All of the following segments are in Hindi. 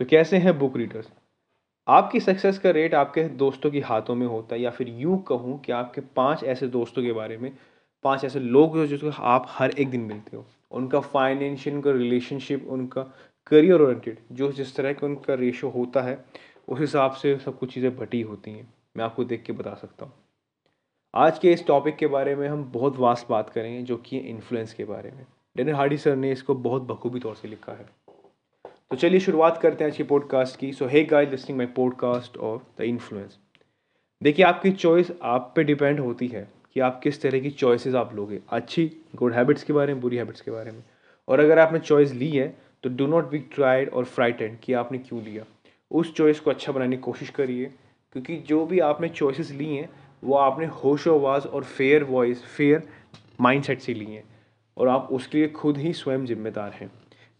तो कैसे हैं बुक रीडर्स आपकी सक्सेस का रेट आपके दोस्तों के हाथों में होता है या फिर यूँ कहूँ कि आपके पाँच ऐसे दोस्तों के बारे में, पाँच ऐसे लोग जो जिसको आप हर एक दिन मिलते हो। उनका फाइनेंशियल उनका रिलेशनशिप उनका करियर ओरिएंटेड जो जिस तरह का उनका रेशो होता है, उस हिसाब से सब कुछ चीज़ें बटी होती हैं। मैं आपको देख के बता सकता हूँ। आज के इस टॉपिक के बारे में हम बहुत वास्ट बात करेंगे, जो कि इन्फ्लुएंस के बारे में। डेनर हार्डी सर ने इसको बहुत बखूबी तौर से लिखा है। तो चलिए शुरुआत करते हैं की पॉडकास्ट की। So hey guys listening my podcast of the influence देखिए, आपकी चॉइस आप पे डिपेंड होती है कि आप किस तरह की चॉइसेस आप लोगे। अच्छी गुड हैबिट्स के बारे में, बुरी हैबिट्स के बारे में। और अगर आपने चॉइस ली है तो डू नॉट बी ट्राइड और फ्राइटेंड कि आपने क्यों लिया। उस चॉइस को अच्छा बनाने की कोशिश करिए, क्योंकि जो भी आपने चॉइसेस ली हैं, वो आपने होश आवाज़ और फेयर वॉइस फेयर माइंडसेट से ली हैं। और आप उसके लिए खुद ही स्वयं जिम्मेदार हैं।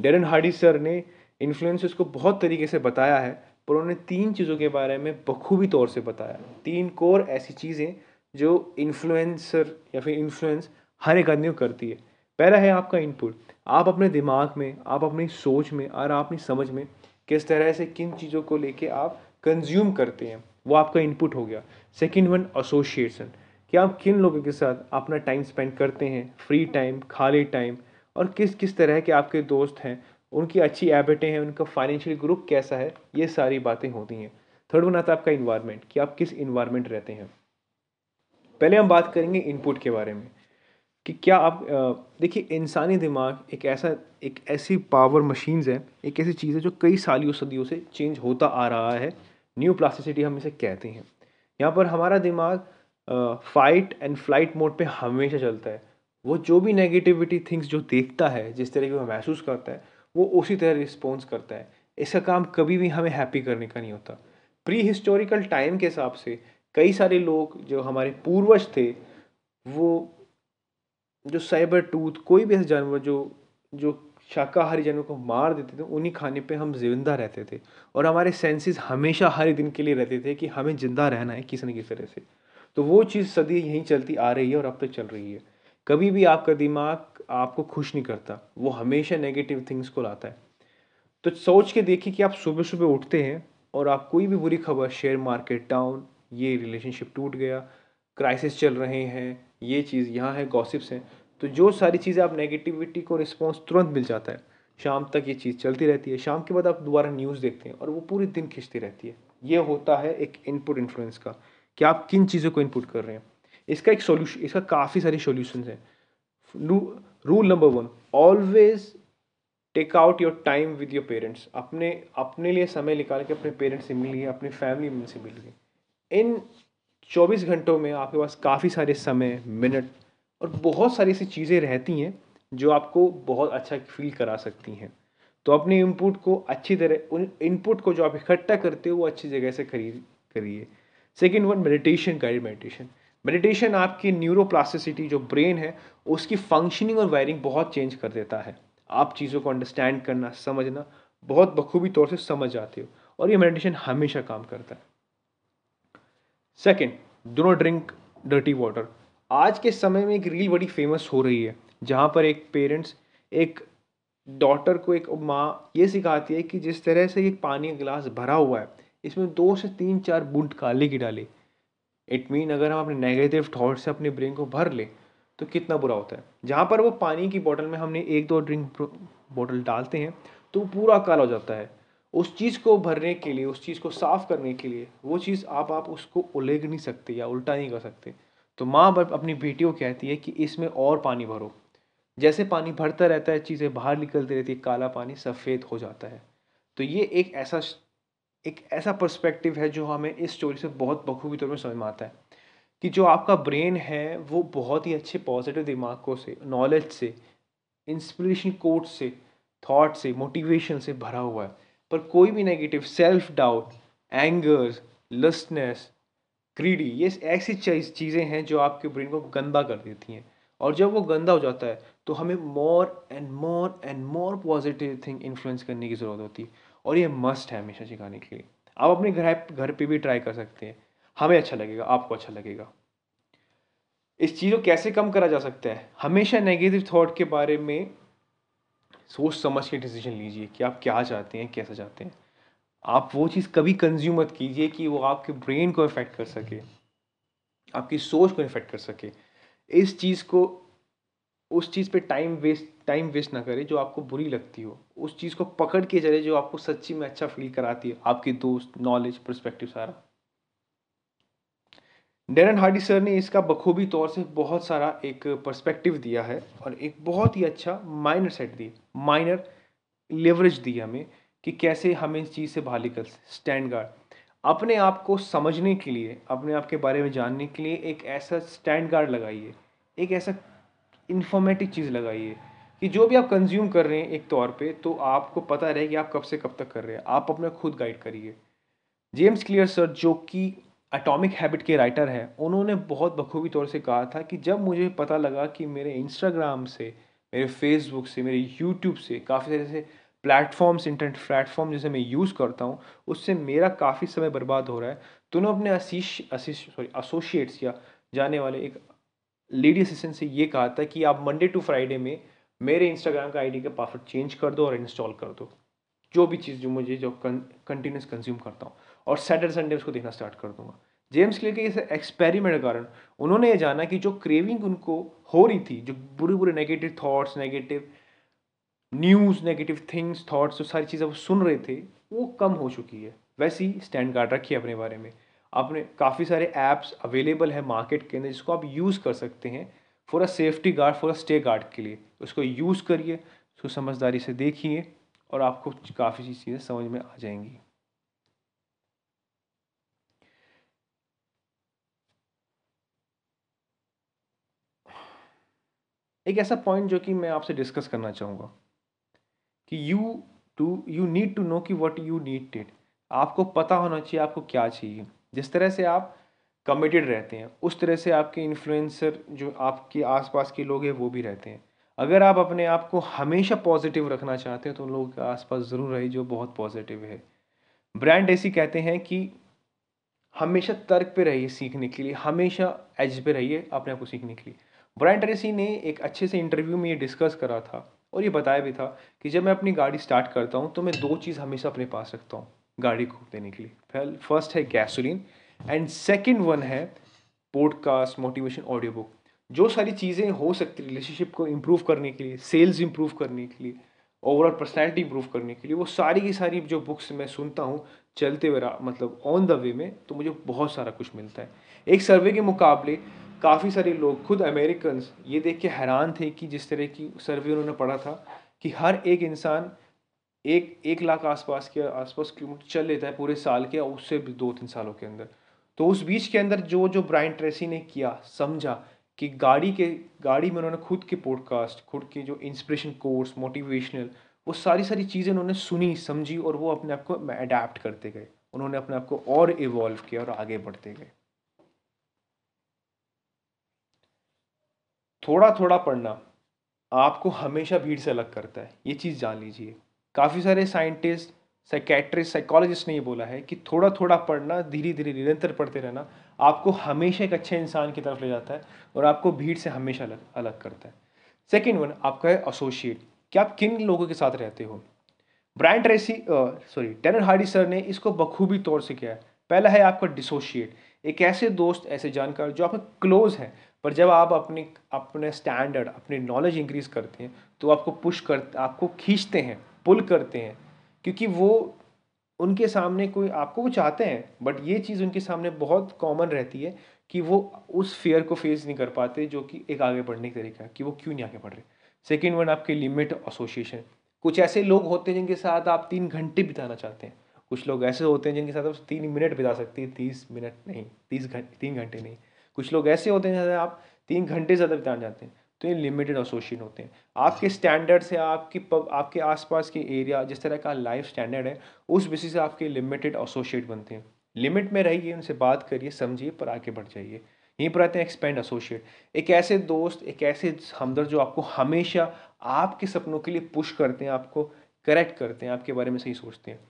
डेरन हार्डी सर ने इन्फ्लुएंसर्स को बहुत तरीके से बताया है, पर उन्होंने तीन चीज़ों के बारे में बखूबी तौर से बताया। तीन कोर ऐसी चीज़ें जो इन्फ्लुएंसर या फिर इन्फ्लुएंस हर एक आदमी को करती है। पहला है आपका इनपुट आप अपने दिमाग में, आप अपनी सोच में और अपनी समझ में किस तरह से किन चीज़ों को लेके आप कंज्यूम करते हैं, वो आपका इनपुट हो गया। सेकेंड वन एसोसिएशन कि आप किन लोगों के साथ अपना टाइम स्पेंड करते हैं फ्री टाइम खाली टाइम और किस किस तरह के आपके दोस्त हैं उनकी अच्छी हैबिटें हैं, उनका फाइनेंशियल ग्रुप कैसा है, ये सारी बातें होती हैं। थर्ड वन आता है आपका इन्वायरमेंट कि आप किस इन्वायरमेंट रहते हैं। पहले हम बात करेंगे इनपुट के बारे में, कि क्या आप देखिए, इंसानी दिमाग एक ऐसा, एक ऐसी पावर मशीन्स है, एक ऐसी चीज़ है जो कई सालियों सदियों से चेंज होता आ रहा है। न्यू प्लास्टिसिटी हम इसे कहते हैं। यहाँ पर हमारा दिमाग फाइट एंड फ़्लाइट मोड पे हमेशा चलता है। वो जो भी नेगेटिविटी थिंग्स जो देखता है, जिस तरह की वो महसूस करता है वो उसी तरह रिस्पॉन्स करता है। इसका काम कभी भी हमें हैप्पी करने का नहीं होता। प्री हिस्टोरिकल टाइम के हिसाब से कई सारे लोग जो हमारे पूर्वज थे, वो जो साइबर टूथ कोई भी ऐसा जानवर जो जो शाकाहारी जानवर को मार देते थे, उन्हीं खाने पे हम ज़िंदा रहते थे। और हमारे सेंसेस हमेशा हर दिन के लिए रहते थे कि हमें ज़िंदा रहना है किसी न किसी तरह से। तो वो चीज़ सदी यहीं चलती आ रही है और अब तक चल रही है। कभी भी आपका दिमाग आपको खुश नहीं करता। वो हमेशा नेगेटिव थिंग्स को लाता है। तो सोच के देखिए कि आप सुबह सुबह उठते हैं और आप कोई भी बुरी खबर शेयर मार्केट डाउन ये रिलेशनशिप टूट गया क्राइसिस चल रहे हैं, ये चीज़, यहाँ है गॉसिप्स हैं तो जो सारी चीज़ें आप नेगेटिविटी को रिस्पॉन्स तुरंत मिल जाता है। शाम तक ये चीज़ चलती रहती है। शाम के बाद आप दोबारा न्यूज़ देखते हैं और वो पूरे दिन खिंचती रहती है। ये होता है एक इनपुट इन्फ्लुएंस का। कि आप किन चीज़ों को इनपुट कर रहे हैं। इसका एक सोल्यूशन इसका काफ़ी सारे सोल्यूशन हैं। Rule number one always take out your time with your parents अपने अपने लिए समय निकाल के अपने पेरेंट्स से मिलिए, अपने फैमिली से मिलिए। इन 24 घंटों में आपके पास काफ़ी सारे समय मिनट और बहुत सारी ऐसी चीज़ें रहती हैं जो आपको बहुत अच्छा फील करा सकती हैं। तो अपने इनपुट को अच्छी तरह, उन इनपुट को जो आप इकट्ठा करते हो, वो अच्छी जगह से खरीद, करिए। Second one meditation guide meditation meditation आपकी न्यूरोप्लास्टिसिटी जो ब्रेन है, उसकी फंक्शनिंग और वायरिंग बहुत चेंज कर देता है। आप चीज़ों को अंडरस्टैंड करना, समझना, बहुत बखूबी तौर से समझ जाते हो और ये मेडिटेशन हमेशा काम करता है। Second not drink dirty water आज के समय में एक रील बड़ी फ़ेमस हो रही है, जहाँ पर एक पेरेंट्स एक डॉटर को एक माँ ये सिखाती है कि जिस तरह से एक पानी का गिलास भरा हुआ है, इसमें दो से तीन चार बूंद काले की डाले इट मीन अगर हम अपने नेगेटिव थॉट से अपने ब्रेन को भर ले तो कितना बुरा होता है। जहाँ पर वो पानी की बोतल में हमने एक दो ड्रिंक बोतल डालते हैं तो पूरा काला हो जाता है। उस चीज़ को भरने के लिए, उस चीज़ को साफ़ करने के लिए, वो चीज़ आप आप उसको उलेग नहीं सकते या उल्टा नहीं कर सकते। तो माँ बाप अपनी बेटियों को कहती है कि इसमें और पानी भरो। जैसे पानी भरता रहता है, चीज़ें बाहर निकलती रहती है, काला पानी सफ़ेद हो जाता है। तो ये एक ऐसा एक ऐसा पर्सपेक्टिव है जो हमें इस स्टोरी से बहुत बखूबी तौर में समझ में आता है कि जो आपका ब्रेन है, वो बहुत ही अच्छे पॉजिटिव दिमागों से नॉलेज से इंस्पिरेशन कोट से थॉट से मोटिवेशन से भरा हुआ है। पर कोई भी negative self doubt angers lustness greedy ये ऐसी चीज़ें हैं जो आपके ब्रेन को गंदा कर देती हैं। और जब वो गंदा हो जाता है तो हमें more and more and more positive thing influence करने की ज़रूरत होती है। और ये मस्ट है हमेशा सिखाने के लिए। आप अपने घर घर पे भी ट्राई कर सकते हैं। हमें अच्छा लगेगा, आपको अच्छा लगेगा। इस चीज़ को कैसे कम करा जा सकता है? हमेशा नेगेटिव थॉट के बारे में सोच समझ के डिसीज़न लीजिए कि आप क्या चाहते हैं, कैसा चाहते हैं। आप वो चीज़ कभी कंज्यूम मत कीजिए कि वो आपके ब्रेन को इफ़ेक्ट कर सके। आपकी सोच को इफ़ेक्ट कर सके। इस चीज़ को उस चीज़ पे टाइम वेस्ट टाइम वेस्ट ना करें जो आपको बुरी लगती हो। उस चीज़ को पकड़ के चले जो आपको सच्ची में अच्छा फील कराती है। आपके दोस्त नॉलेज परस्पेक्टिव सारा। डेरन हार्डी सर ने इसका बखूबी तौर से बहुत सारा एक पर्सपेक्टिव दिया है और एक बहुत ही अच्छा माइनर सेट दी माइनर लेवरेज दी हमें कि कैसे हमें इस चीज़ से बाहर कर स्टैंड गार्ड अपने आप को समझने के लिए, अपने आप के बारे में जानने के लिए एक ऐसा स्टैंड गार्ड लगाइए। एक ऐसा इन्फॉर्मेटिव चीज़ लगाइए कि जो भी आप कंज्यूम कर रहे हैं एक तौर पे तो आपको पता रहे कि आप कब से कब तक कर रहे हैं। आप अपने खुद गाइड करिए। जेम्स क्लियर सर जो कि एटॉमिक हैबिट के राइटर हैं, उन्होंने बहुत बखूबी तौर से कहा था कि जब मुझे पता लगा कि मेरे इंस्टाग्राम से, मेरे फेसबुक से, मेरे यूट्यूब से, काफ़ी सारे से प्लेटफॉर्म्स इंटरनेट प्लेटफॉर्म जैसे मैं यूज़ करता हूँ, उससे मेरा काफ़ी समय बर्बाद हो रहा है तो उन्होंने अपने असीश असीश सॉरी एसोसिएट्स या जाने वाले एक लेडी असिस्टेंट से ये कहा था कि आप मंडे टू फ्राइडे में मेरे इंस्टाग्राम का आईडी का पासवर्ड चेंज कर दो और इंस्टॉल कर दो। जो भी चीज़ जो मुझे जो कंटिन्यूस कंज्यूम करता हूँ। और सैटरडे संडे उसको देखना स्टार्ट कर दूँगा। जेम्स क्लियर के इस एक्सपेरिमेंट के कारण उन्होंने ये जाना कि जो क्रेविंग उनको हो रही थी, जो बुरे बुरे negative thoughts negative news negative things thoughts जो सारी चीज़ें वो सुन रहे थे, वो कम हो चुकी है। वैसे ही स्टैंड गार्ड रखिए अपने बारे में। आपने काफ़ी सारे ऐप्स अवेलेबल है मार्केट के अंदर जिसको आप यूज़ कर सकते हैं for a safety guard for a stay guard के लिए। उसको यूज़ करिए, उसको समझदारी से देखिए और आपको काफ़ी सी चीज़ें समझ में आ जाएँगी। एक ऐसा पॉइंट जो कि मैं आपसे डिस्कस करना चाहूँगा कि you to you need to know कि वट यू नीड टेड आपको पता होना चाहिए आपको क्या चाहिए। जिस तरह से आप कमिटेड रहते हैं, उस तरह से आपके इन्फ्लुएंसर जो आपके आसपास के लोग हैं, वो भी रहते हैं। अगर आप अपने आप को हमेशा पॉजिटिव रखना चाहते हैं तो उन लोगों के आसपास ज़रूर रहे जो बहुत पॉजिटिव है। ब्रांड ऐसी कहते हैं कि हमेशा तर्क पे रहिए सीखने के लिए, हमेशा एज पे रहिए अपने आप को सीखने के लिए। ब्रांड ट्रेसी ने एक अच्छे से इंटरव्यू में ये डिस्कस करा था और ये बताया भी था कि जब मैं अपनी गाड़ी स्टार्ट करता हूँ तो मैं दो चीज़ हमेशा अपने पास रखता हूँ। गाड़ी को देने के लिए। फ़र्स्ट है गैसोलीन एंड सेकेंड वन है पॉडकास्ट मोटिवेशन ऑडियो बुक जो सारी चीज़ें हो सकती रिलेशनशिप को इम्प्रूव करने के लिए सेल्स इम्प्रूव करने के लिए ओवरऑल पर्सनैलिटी इम्प्रूव करने के लिए, वो सारी की सारी जो बुक्स मैं सुनता हूँ चलते हुए मतलब ऑन द वे में तो मुझे बहुत सारा कुछ मिलता है। एक सर्वे के मुकाबले काफ़ी सारे लोग, खुद अमेरिकन ये देख के हैरान थे कि जिस तरह की सर्वे उन्होंने पढ़ा था कि हर एक इंसान एक एक लाख आसपास के आसपास किलोमीटर चल लेता है पूरे साल के, और उससे भी दो तीन सालों के अंदर। तो उस बीच के अंदर जो जो ब्राइन ट्रेसी ने किया, समझा कि गाड़ी के, गाड़ी में उन्होंने खुद के पॉडकास्ट खुद के जो इंस्पिरेशन कोर्स मोटिवेशनल वो सारी सारी चीज़ें उन्होंने सुनी, समझी, और वो अपने आप को अडेप्ट करते गए। उन्होंने अपने आप को और इवॉल्व किया और आगे बढ़ते गए। थोड़ा थोड़ा पढ़ना आपको हमेशा भीड़ से अलग करता है। ये चीज़ जान लीजिए। काफ़ी सारे साइंटिस्ट साइकेट्रिस्ट साइकोलॉजिस्ट ने ये बोला है कि थोड़ा थोड़ा पढ़ना धीरे धीरे निरंतर पढ़ते रहना आपको हमेशा एक अच्छे इंसान की तरफ़ ले जाता है और आपको भीड़ से हमेशा अलग अलग करता है। सेकेंड वन आपका है एसोसिएट कि आप किन लोगों के साथ रहते हो? ब्रांड ट्रेसी सॉरी टेनर हार्डी सर ने इसको बखूबी तौर से किया है। पहला है आपका डिसोशिएट एक ऐसे दोस्त, ऐसे जानकार जो आपके क्लोज हैं, पर जब आप अपने अपने स्टैंडर्ड अपने नॉलेज इंक्रीज करते हैं तो आपको पुश कर, आपको खींचते हैं। पुल करते हैं, क्योंकि वो उनके सामने कोई, आपको वो चाहते हैं बट ये चीज़ उनके सामने बहुत कॉमन रहती है कि वो उस फेयर को फेस नहीं कर पाते, जो कि एक आगे बढ़ने का तरीका है, कि वो क्यों नहीं आगे बढ़ रहे। सेकेंड वन आपके लिमिट एसोसिएशन कुछ ऐसे लोग होते हैं जिनके साथ आप तीन घंटे बिताना चाहते हैं। कुछ लोग ऐसे होते हैं जिनके साथ आप तीन मिनट बिता सकते हैं, तीस मिनट नहीं, तीस घंटे तीन घंटे नहीं। कुछ लोग ऐसे होते हैं जैसे आप तीन घंटे ज़्यादा बिताना चाहते हैं। तो ये लिमिटेड एसोसिएशन होते हैं। आपके स्टैंडर्ड से आपकी पब आपके आसपास के एरिया जिस तरह का लाइफ स्टैंडर्ड है, उस बेसिस से आपके लिमिटेड एसोसिएट बनते हैं। लिमिट में रहिए, उनसे बात करिए, समझिए, पर आगे बढ़ जाइए। यहीं पर आते हैं एक्सपेंड एसोसिएट एक ऐसे दोस्त, एक ऐसे हमदर्द जो आपको हमेशा आपके सपनों के लिए पुश करते हैं, आपको करेक्ट करते हैं, आपके बारे में सही सोचते हैं।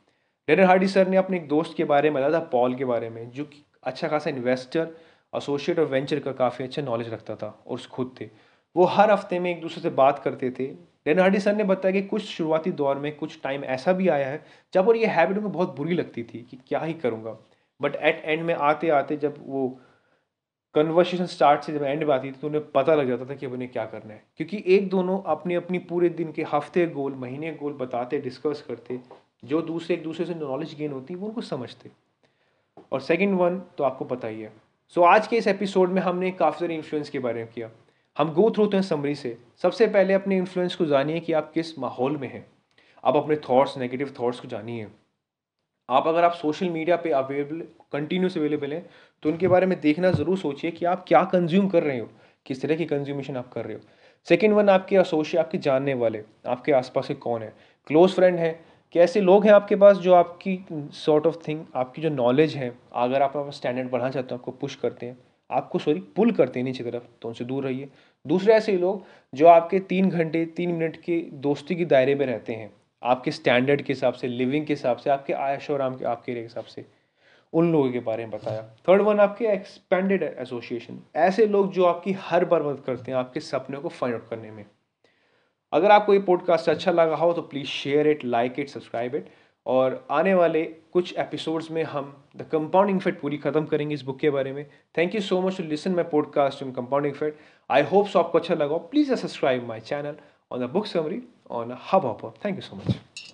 डेनर हार्डी सर ने अपने एक दोस्त के बारे में बताया था पॉल के बारे में, जो कि अच्छा खासा इन्वेस्टर एसोसिएट और वेंचर का काफ़ी अच्छा नॉलेज रखता था, और खुद थे। वो हर हफ़्ते में एक दूसरे से बात करते थे। लेनार्डी सर ने बताया कि कुछ शुरुआती दौर में कुछ टाइम ऐसा भी आया है जब और ये हैबिट उनको बहुत बुरी लगती थी कि क्या ही करूँगा। बट एट एंड में आते आते जब वो कन्वर्सेशन स्टार्ट से जब एंड में आती थी तो उन्हें पता लग जाता था कि अब उन्हें क्या करना है। क्योंकि एक दोनों अपने अपनी पूरे दिन के हफ़्ते गोल महीने गोल बताते डिस्कस करते जो दूसरे एक दूसरे से नॉलेज गेन होती वो उनको समझते। और सेकेंड वन तो आपको पता ही है। सो so, आज के इस एपिसोड में हमने काफ़ी सारे इन्फ्लुएंस के बारे में किया। हम गो थ्रू होते हैं समरी से। सबसे पहले अपने इन्फ्लुएंस को जानिए कि आप किस माहौल में हैं। आप अपने थॉट्स नेगेटिव थॉट्स को जानिए। आप अगर आप सोशल मीडिया पे अवेलेबल कंटिन्यूस अवेलेबल हैं तो उनके बारे में देखना ज़रूर सोचिए कि आप क्या कंज्यूम कर रहे हो, किस तरह की कंज्यूमेशन आप कर रहे हो। सेकेंड वन आपके एसोशिएट आपके जानने वाले, आपके आसपास के कौन है? क्लोज फ्रेंड है। कि ऐसे लोग हैं आपके पास जो आपकी सॉर्ट ऑफ़ थिंग आपकी जो नॉलेज है, अगर आप स्टैंडर्ड बढ़ाना चाहते हो, आपको पुश करते हैं। आपको सॉरी पुल करते हैं नीचे तरफ़ तो उनसे दूर रहिए। दूसरे ऐसे लोग जो आपके तीन घंटे, तीन मिनट के दोस्ती के दायरे में रहते हैं, आपके स्टैंडर्ड के हिसाब से लिविंग के हिसाब से, आपके आयश और आपके आपके हिसाब से, उन लोगों के बारे में बताया। थर्ड वन आपके एक्सपेंडेड एसोसिएशन ऐसे लोग जो आपकी हर बार मदद करते हैं, आपके सपने को फाइंड आउट करने में। अगर आपको ये पॉडकास्ट अच्छा लगा हो तो please share it like it subscribe it और आने वाले कुछ एपिसोड्स में हम द कंपाउंडिंग इफ़ेक्ट पूरी खत्म करेंगे इस बुक के बारे में। Thank you so much to listen my podcast in compounding effect I hope so आपको अच्छा लगा please subscribe my channel on the book summary on hub hopper thank you so much